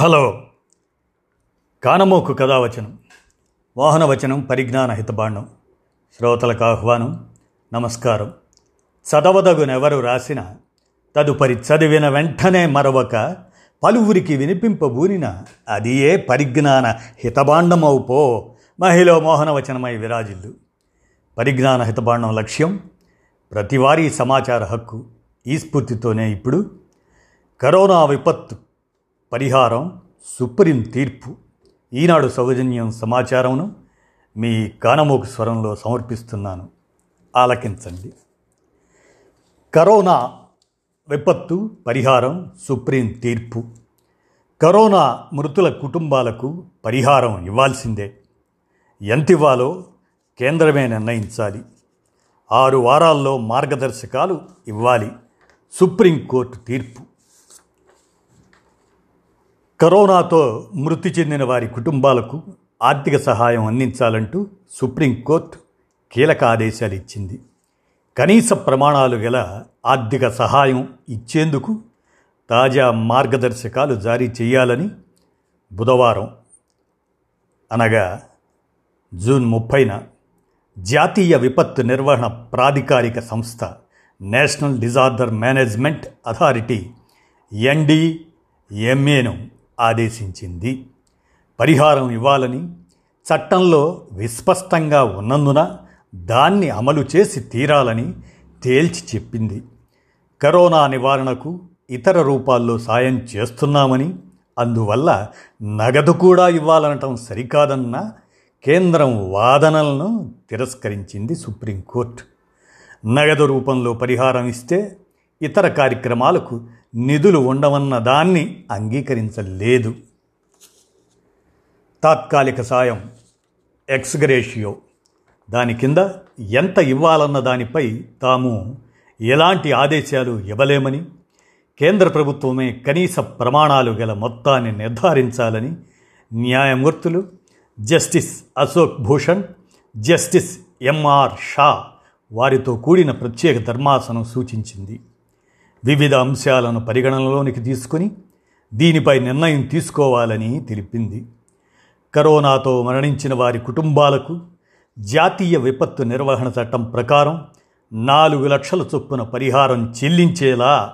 Hello. కానమోకు కథావచనం వాహనవచనం పరిజ్ఞాన హితబాండం శ్రోతలకు ఆహ్వానం నమస్కారం. చదవదగునెవరు రాసిన తదుపరి చదివిన వెంటనే మరొక పలువురికి వినిపింపబూనిన అది ఏ పరిజ్ఞాన హితబాండమవుపో మహిళ మోహనవచనమై విరాజిల్లు. పరిజ్ఞాన హితబాండం లక్ష్యం ప్రతివారీ సమాచార హక్కు ఈ స్ఫూర్తితోనే ఇప్పుడు. కరోనా విపత్తు పరిహారం సుప్రీం తీర్పు ఈనాడు సౌజన్యం సమాచారమును మీ కానమోకు స్వరంలో సమర్పిస్తున్నాను. ఆలకించండి. కరోనా విపత్తు పరిహారం సుప్రీం తీర్పు. కరోనా మృతుల కుటుంబాలకు పరిహారం ఇవ్వాల్సిందే. ఎంత ఇవ్వాలో కేంద్రమే నిర్ణయించాలి. ఆరు వారాల్లో మార్గదర్శకాలు ఇవ్వాలి. సుప్రీంకోర్టు తీర్పు. కరోనాతో మృతి చెందిన వారి కుటుంబాలకు ఆర్థిక సహాయం అందించాలంటూ సుప్రీంకోర్టు కీలక ఆదేశాలు ఇచ్చింది. కనీస ప్రమాణాలు గల ఆర్థిక సహాయం ఇచ్చేందుకు తాజా మార్గదర్శకాలు జారీ చేయాలని బుధవారం అనగా జూన్ ముప్పైన జాతీయ విపత్తు నిర్వహణ ప్రాధికారిక సంస్థ నేషనల్ డిజార్డర్ మేనేజ్మెంట్ అథారిటీ ఎన్డీఎంఏను ఆదేశించింది. పరిహారం ఇవ్వాలని చట్టంలో విస్పష్టంగా ఉన్నందున దాన్ని అమలు చేసి తీరాలని తేల్చి చెప్పింది. కరోనా నివారణకు ఇతర రూపాల్లో సాయం చేస్తున్నామని అందువల్ల నగదు కూడా ఇవ్వాలనటం సరికాదన్న కేంద్రం వాదనలను తిరస్కరించింది సుప్రీంకోర్టు. నగదు రూపంలో పరిహారం ఇస్తే ఇతర కార్యక్రమాలకు నిధులు ఉండవన్న దాన్ని అంగీకరించలేదు. తాత్కాలిక సాయం ఎక్స్గ్రేషియో దాని కింద ఎంత ఇవ్వాలన్న దానిపై తాము ఎలాంటి ఆదేశాలు ఇవ్వలేమని కేంద్ర ప్రభుత్వమే కనీస ప్రమాణాలు గల మొత్తాన్ని నిర్ధారించాలని న్యాయమూర్తులు justice Ashok Bhushan justice M R Shah వారితో కూడిన ప్రత్యేక ధర్మాసనం సూచించింది. వివిధ అంశాలను పరిగణనలోనికి తీసుకుని దీనిపై నిర్ణయం తీసుకోవాలని తెలిపింది. కరోనాతో మరణించిన వారి కుటుంబాలకు జాతీయ విపత్తు నిర్వహణ చట్టం ప్రకారం నాలుగు లక్షల చొప్పున పరిహారం చెల్లించేలా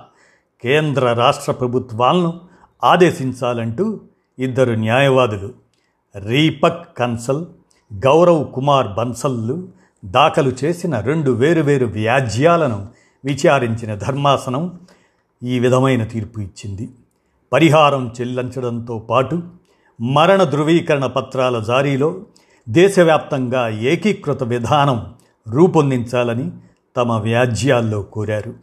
కేంద్ర రాష్ట్ర ప్రభుత్వాలను ఆదేశించాలంటూ ఇద్దరు న్యాయవాదులు రీపక్ కన్సల్ గౌరవ్ కుమార్ బన్సల్లు దాఖలు చేసిన రెండు వేరువేరు వ్యాజ్యాలను విచారించిన ధర్మాసనం ఈ విధమైన తీర్పు ఇచ్చింది. పరిహారం చెల్లించడంతో పాటు మరణ ధృవీకరణ పత్రాల జారీలో దేశవ్యాప్తంగా ఏకీకృత విధానం రూపొందించాలని తమ వ్యాజ్యాల్లో కోరారు.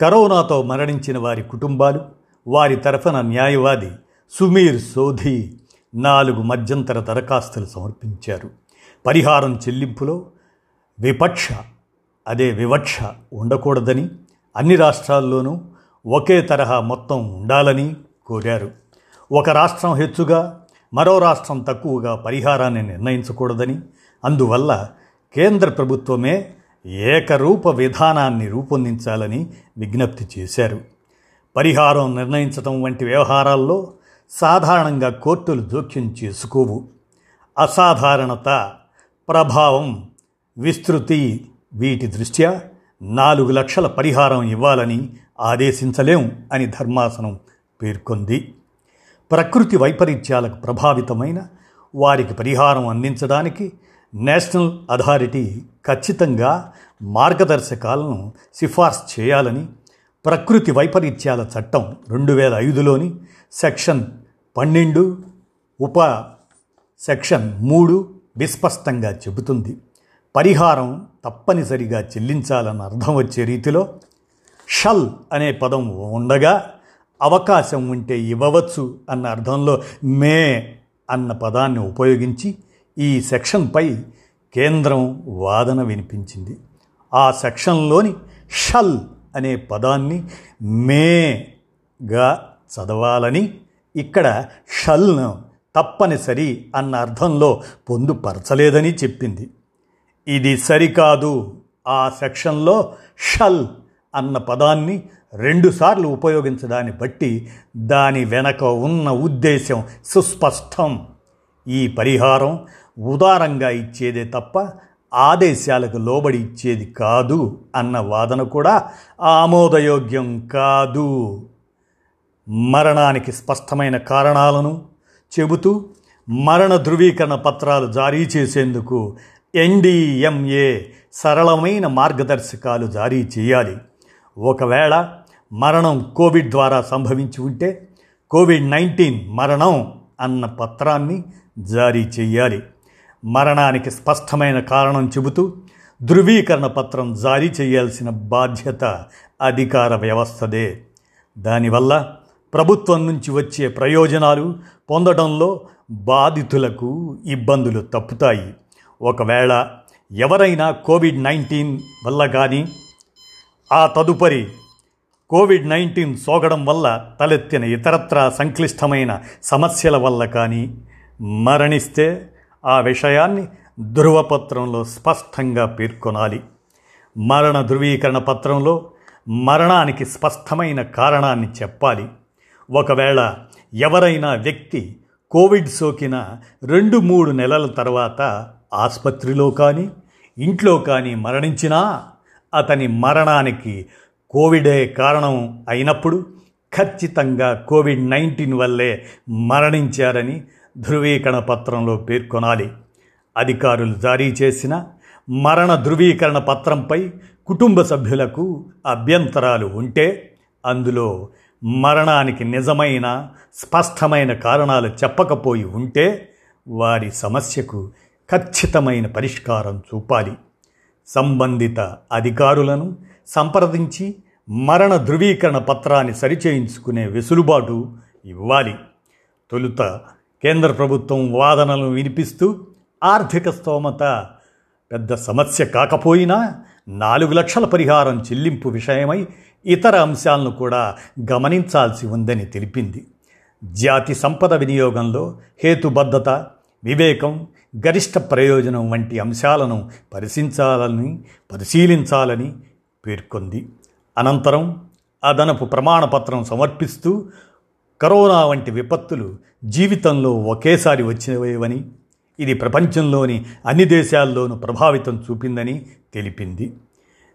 కరోనాతో మరణించిన వారి కుటుంబాలు వారి తరఫున న్యాయవాది సుమీర్ సోధి నాలుగు మధ్యంతర దరఖాస్తులు సమర్పించారు. పరిహారం చెల్లింపులో విపక్ష అదే వివక్ష ఉండకూడదని అన్ని రాష్ట్రాల్లోనూ ఒకే తరహా మొత్తం ఉండాలని కోరారు. ఒక రాష్ట్రం హెచ్చుగా మరో రాష్ట్రం తక్కువగా పరిహారాన్ని నిర్ణయించకూడదని అందువల్ల కేంద్ర ప్రభుత్వమే ఏకరూప విధానాన్ని రూపొందించాలని విజ్ఞప్తి చేశారు. పరిహారం నిర్ణయించడం వంటి వ్యవహారాల్లో సాధారణంగా కోర్టులు జోక్యం చేసుకోవు. అసాధారణత ప్రభావం విస్తృతి వీటి దృష్ట్యా నాలుగు లక్షల పరిహారం ఇవ్వాలని ఆదేశించలేం అని ధర్మాసనం పేర్కొంది. ప్రకృతి వైపరీత్యాలకు ప్రభావితమైన వారికి పరిహారం అందించడానికి నేషనల్ అథారిటీ ఖచ్చితంగా మార్గదర్శకాలను సిఫార్సు చేయాలని ప్రకృతి వైపరీత్యాల చట్టం రెండు వేల ఐదులోని సెక్షన్ పన్నెండు ఉప సెక్షన్ మూడు విస్పష్టంగా చెబుతుంది. పరిహారం తప్పనిసరిగా చెల్లించాలన్న అర్థం వచ్చే రీతిలో షల్ అనే పదం ఉండగా అవకాశం ఉంటే ఇవ్వవచ్చు అన్న అర్థంలో మే అన్న పదాన్ని ఉపయోగించి ఈ సెక్షన్పై కేంద్రం వాదన వినిపించింది. ఆ సెక్షన్లోని షల్ అనే పదాన్ని మేగా చదవాలని ఇక్కడ షల్ను తప్పనిసరి అన్న అర్థంలో పొందుపరచలేదని చెప్పింది. ఇది సరికాదు. ఆ సెక్షన్లో షల్ అన్న పదాన్ని రెండుసార్లు ఉపయోగించడాన్ని బట్టి దాని వెనక ఉన్న ఉద్దేశం సుస్పష్టం. ఈ పరిహారం ఉదారంగా ఇచ్చేదే తప్ప ఆదేశాలకు లోబడి ఇచ్చేది కాదు అన్న వాదన కూడా ఆమోదయోగ్యం కాదు. మరణానికి స్పష్టమైన కారణాలను చెబుతూ మరణ ధృవీకరణ పత్రాలు జారీ చేసేందుకు ఎన్డీఎంఏ సరళమైన మార్గదర్శకాలు జారీ చేయాలి. ఒకవేళ మరణం కోవిడ్ ద్వారా సంభవించి ఉంటే కోవిడ్ నైన్టీన్ మరణం అన్న పత్రాన్ని జారీ చేయాలి. మరణానికి స్పష్టమైన కారణం చెబుతూ ధృవీకరణ పత్రం జారీ చేయాల్సిన బాధ్యత అధికార వ్యవస్థదే. దానివల్ల ప్రభుత్వం నుంచి వచ్చే ప్రయోజనాలు పొందడంలో బాధితులకు ఇబ్బందులు తప్పుతాయి. ఒకవేళ ఎవరైనా కోవిడ్ నైన్టీన్ వల్ల కానీ ఆ తదుపరి కోవిడ్ నైన్టీన్ సోకడం వల్ల తలెత్తిన ఇతరత్రా సంక్లిష్టమైన సమస్యల వల్ల కానీ మరణిస్తే ఆ విషయాన్ని ధృవపత్రంలో స్పష్టంగా పేర్కొనాలి. మరణ ధృవీకరణ పత్రంలో మరణానికి స్పష్టమైన కారణాన్ని చెప్పాలి. ఒకవేళ ఎవరైనా వ్యక్తి కోవిడ్ సోకిన రెండు మూడు నెలల తర్వాత ఆసుపత్రిలో కానీ ఇంట్లో కానీ మరణించినా అతని మరణానికి కోవిడే కారణం అయినప్పుడు ఖచ్చితంగా కోవిడ్ నైన్టీన్ వల్లే మరణించారని ధృవీకరణ పత్రంలో పేర్కొనాలి. అధికారులు జారీ చేసిన మరణ ధృవీకరణ పత్రంపై కుటుంబ సభ్యులకు అభ్యంతరాలు ఉంటే అందులో మరణానికి నిజమైన స్పష్టమైన కారణాలు చెప్పకపోయి ఉంటే వారి సమస్యకు ఖచ్చితమైన పరిష్కారం చూపాలి. సంబంధిత అధికారులను సంప్రదించి మరణ ధృవీకరణ పత్రాన్ని సరిచేయించుకునే వెసులుబాటు ఇవ్వాలి. తొలుత కేంద్ర ప్రభుత్వం వాదనలను వినిపిస్తూ ఆర్థిక స్తోమత పెద్ద సమస్య కాకపోయినా నాలుగు లక్షల పరిహారం చెల్లింపు విషయమై ఇతర అంశాలను కూడా గమనించాల్సి ఉందని తెలిపింది. జాతి సంపద వినియోగంలో హేతుబద్ధత వివేకం గరిష్ట ప్రయోజనం వంటి అంశాలను పరిశీలించాలని పరిశీలించాలని పేర్కొంది. అనంతరం అదనపు ప్రమాణపత్రం సమర్పిస్తూ కరోనా వంటి విపత్తులు జీవితంలో ఒకేసారి వచ్చినవేవని ఇది ప్రపంచంలోని అన్ని దేశాల్లోనూ ప్రభావితం చూపిందని తెలిపింది.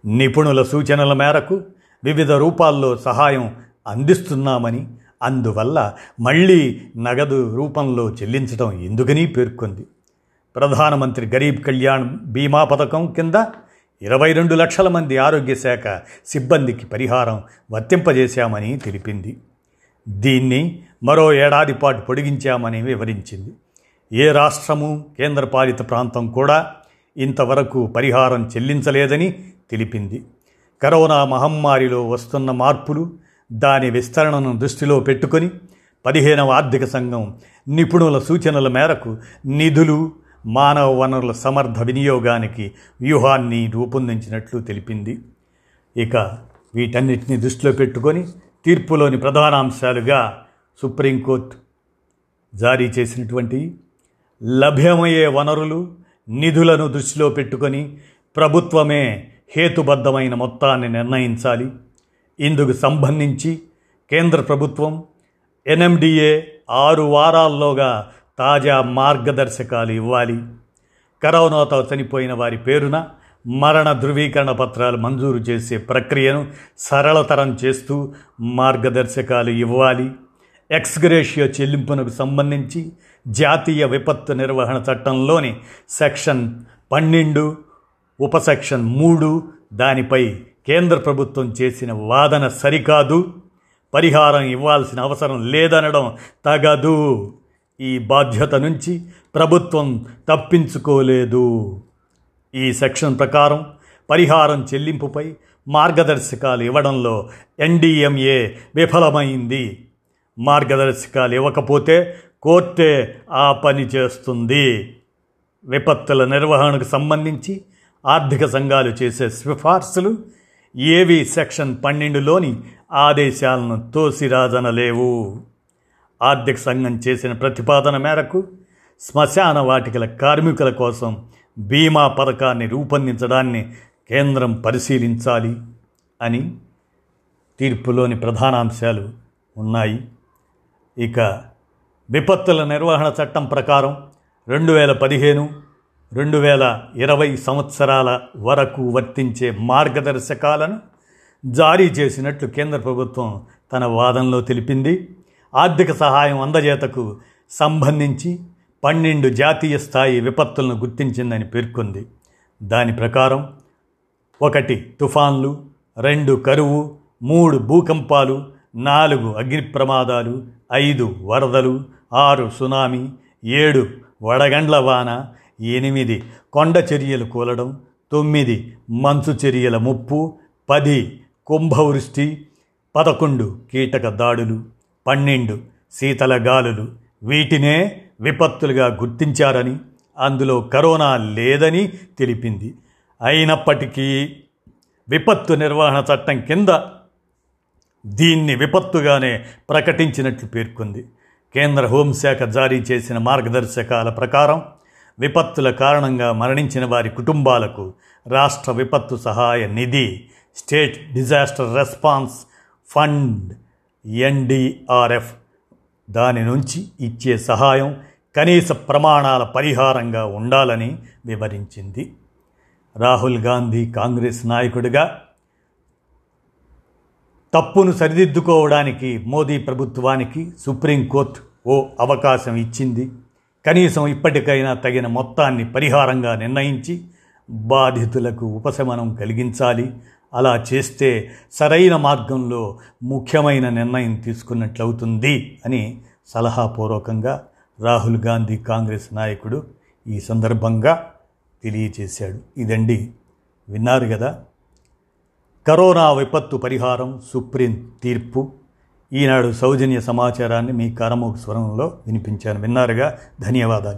నిపుణుల సూచనల మేరకు వివిధ రూపాల్లో సహాయం అందిస్తున్నామని అందువల్ల మళ్ళీ నగదు రూపంలో చెల్లించడం ఎందుకని పేర్కొంది. ప్రధానమంత్రి గరీబ్ కళ్యాణ్ బీమా పథకం కింద ఇరవై రెండు లక్షల మంది ఆరోగ్య శాఖ సిబ్బందికి పరిహారం వర్తింపజేశామని తెలిపింది. దీన్ని మరో ఏడాది పాటు పొడిగించామని వివరించింది. ఏ రాష్ట్రము కేంద్రపాలిత ప్రాంతం కూడా ఇంతవరకు పరిహారం చెల్లించలేదని తెలిపింది. కరోనా మహమ్మారిలో వస్తున్న మార్పులు దాని విస్తరణను దృష్టిలో పెట్టుకొని పదిహేనవ ఆర్థిక సంఘం నిపుణుల సూచనల మేరకు నిధులు మానవ వనరుల సమర్థ వినియోగానికి వ్యూహాన్ని రూపొందించినట్లు తెలిపింది. ఇక వీటన్నిటిని దృష్టిలో పెట్టుకొని తీర్పులోని ప్రధాన అంశాలుగా సుప్రీంకోర్టు జారీ చేసినటువంటి లభ్యమయ్యే వనరులు నిధులను దృష్టిలో పెట్టుకొని ప్రభుత్వమే హేతుబద్ధమైన మొత్తాన్ని నిర్ణయించాలి. ఇందుకు సంబంధించి కేంద్ర ప్రభుత్వం ఎన్ఎండిఏ ఆరు వారాల్లోగా తాజా మార్గదర్శకాలు ఇవ్వాలి. కరోనాతో చనిపోయిన వారి పేరున మరణ ధృవీకరణ పత్రాలు మంజూరు చేసే ప్రక్రియను సరళతరం చేస్తూ మార్గదర్శకాలు ఇవ్వాలి. ఎక్స్గ్రేషియో చెల్లింపునకు సంబంధించి జాతీయ విపత్తు నిర్వహణ చట్టంలోని సెక్షన్ పన్నెండు ఉపసెక్షన్ మూడు దానిపై కేంద్ర ప్రభుత్వం చేసిన వాదన సరికాదు. పరిహారం ఇవ్వాల్సిన అవసరం లేదనడం తగదు. ఈ బాధ్యత నుంచి ప్రభుత్వం తప్పించుకోలేదు. ఈ సెక్షన్ ప్రకారం పరిహారం చెల్లింపుపై మార్గదర్శకాలు ఇవ్వడంలో ఎన్డీఎంఏ విఫలమైంది. మార్గదర్శకాలు ఇవ్వకపోతే కోర్టే ఆ పని చేస్తుంది. విపత్తుల నిర్వహణకు సంబంధించి ఆర్థిక సంఘాలు చేసే సిఫార్సులు ఏవి సెక్షన్ పన్నెండులోని ఆదేశాలను తోసిరాజనలేవు. ఆర్థిక సంఘం చేసిన ప్రతిపాదన మేరకు శ్మశాన వాటికల కార్మికుల కోసం బీమా పథకాన్ని రూపొందించడాన్ని కేంద్రం పరిశీలించాలి అని తీర్పులోని ప్రధానాంశాలు ఉన్నాయి. ఇక విపత్తుల నిర్వహణ చట్టం ప్రకారం రెండు వేల పదిహేను రెండు వేల ఇరవై సంవత్సరాల వరకు వర్తించే మార్గదర్శకాలను జారీ చేసినట్లు కేంద్ర ప్రభుత్వం తన వాదనలో తెలిపింది. ఆర్థిక సహాయం అందజేతకు సంబంధించి పన్నెండు జాతీయ స్థాయి విపత్తులను గుర్తించిందని పేర్కొంది. దాని ప్రకారం ఒకటి తుఫాన్లు రెండు కరువు మూడు భూకంపాలు నాలుగు అగ్ని ప్రమాదాలు ఐదు వరదలు ఆరు సునామీ ఏడు వడగండ్ల వాన ఎనిమిది కొండ చర్యలు కూలడం తొమ్మిది మంచు చర్యల ముప్పు పది కుంభవృష్టి పదకొండు కీటక దాడులు పన్నెండు శీతల గాలులు. వీటినే విపత్తులుగా గుర్తించారని అందులో కరోనా లేదని తెలిపింది. అయినప్పటికీ విపత్తు నిర్వహణ చట్టం కింద దీన్ని విపత్తుగానే ప్రకటించినట్లు పేర్కొంది. కేంద్ర హోంశాఖ జారీ చేసిన మార్గదర్శకాల ప్రకారం విపత్తుల కారణంగా మరణించిన వారి కుటుంబాలకు రాష్ట్ర విపత్తు సహాయ నిధి state disaster response fund NDRF దాని నుంచి ఇచ్చే సహాయం కనీస ప్రమాణాల పరిహారంగా ఉండాలని వివరించింది. రాహుల్ గాంధీ కాంగ్రెస్ నాయకుడిగా తప్పును సరిదిద్దుకోవడానికి మోదీ ప్రభుత్వానికి సుప్రీంకోర్టు ఓ అవకాశం ఇచ్చింది. కనీసం ఇప్పటికైనా తగిన మొత్తాన్ని పరిహారంగా నిర్ణయించి బాధితులకు ఉపశమనం కలిగించాలి. అలా చేస్తే సరైన మార్గంలో ముఖ్యమైన నిర్ణయం తీసుకున్నట్లవుతుంది అని సలహాపూర్వకంగా రాహుల్ గాంధీ కాంగ్రెస్ నాయకుడు ఈ సందర్భంగా తెలియచేశాడు ఇదండి విన్నారు కదా. కరోనా విపత్తు పరిహారం సుప్రీం తీర్పు. ఈనాడు సౌజన్య సమాచారాన్ని మీ కారమోగ స్వరంలో వినిపించాను. విన్నారుగా? ధన్యవాదాలు.